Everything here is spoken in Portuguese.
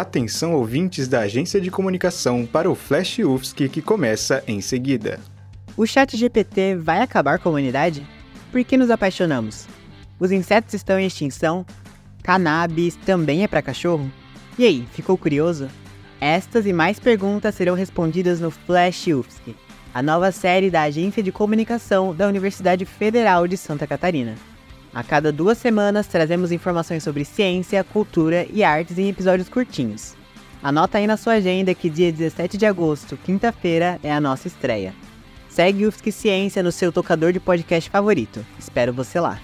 Atenção ouvintes da agência de comunicação para o Flash UFSC que começa em seguida. O chat GPT vai acabar com a humanidade? Por que nos apaixonamos? Os insetos estão em extinção? Cannabis também é para cachorro? E aí, ficou curioso? Estas e mais perguntas serão respondidas no Flash UFSC, a nova série da Agência de Comunicação da Universidade Federal de Santa Catarina. A cada duas semanas trazemos informações sobre ciência, cultura e artes em episódios curtinhos. Anota aí na sua agenda que dia 17 de agosto, quinta-feira, é a nossa estreia. Segue o UFSC Ciência no seu tocador de podcast favorito. Espero você lá.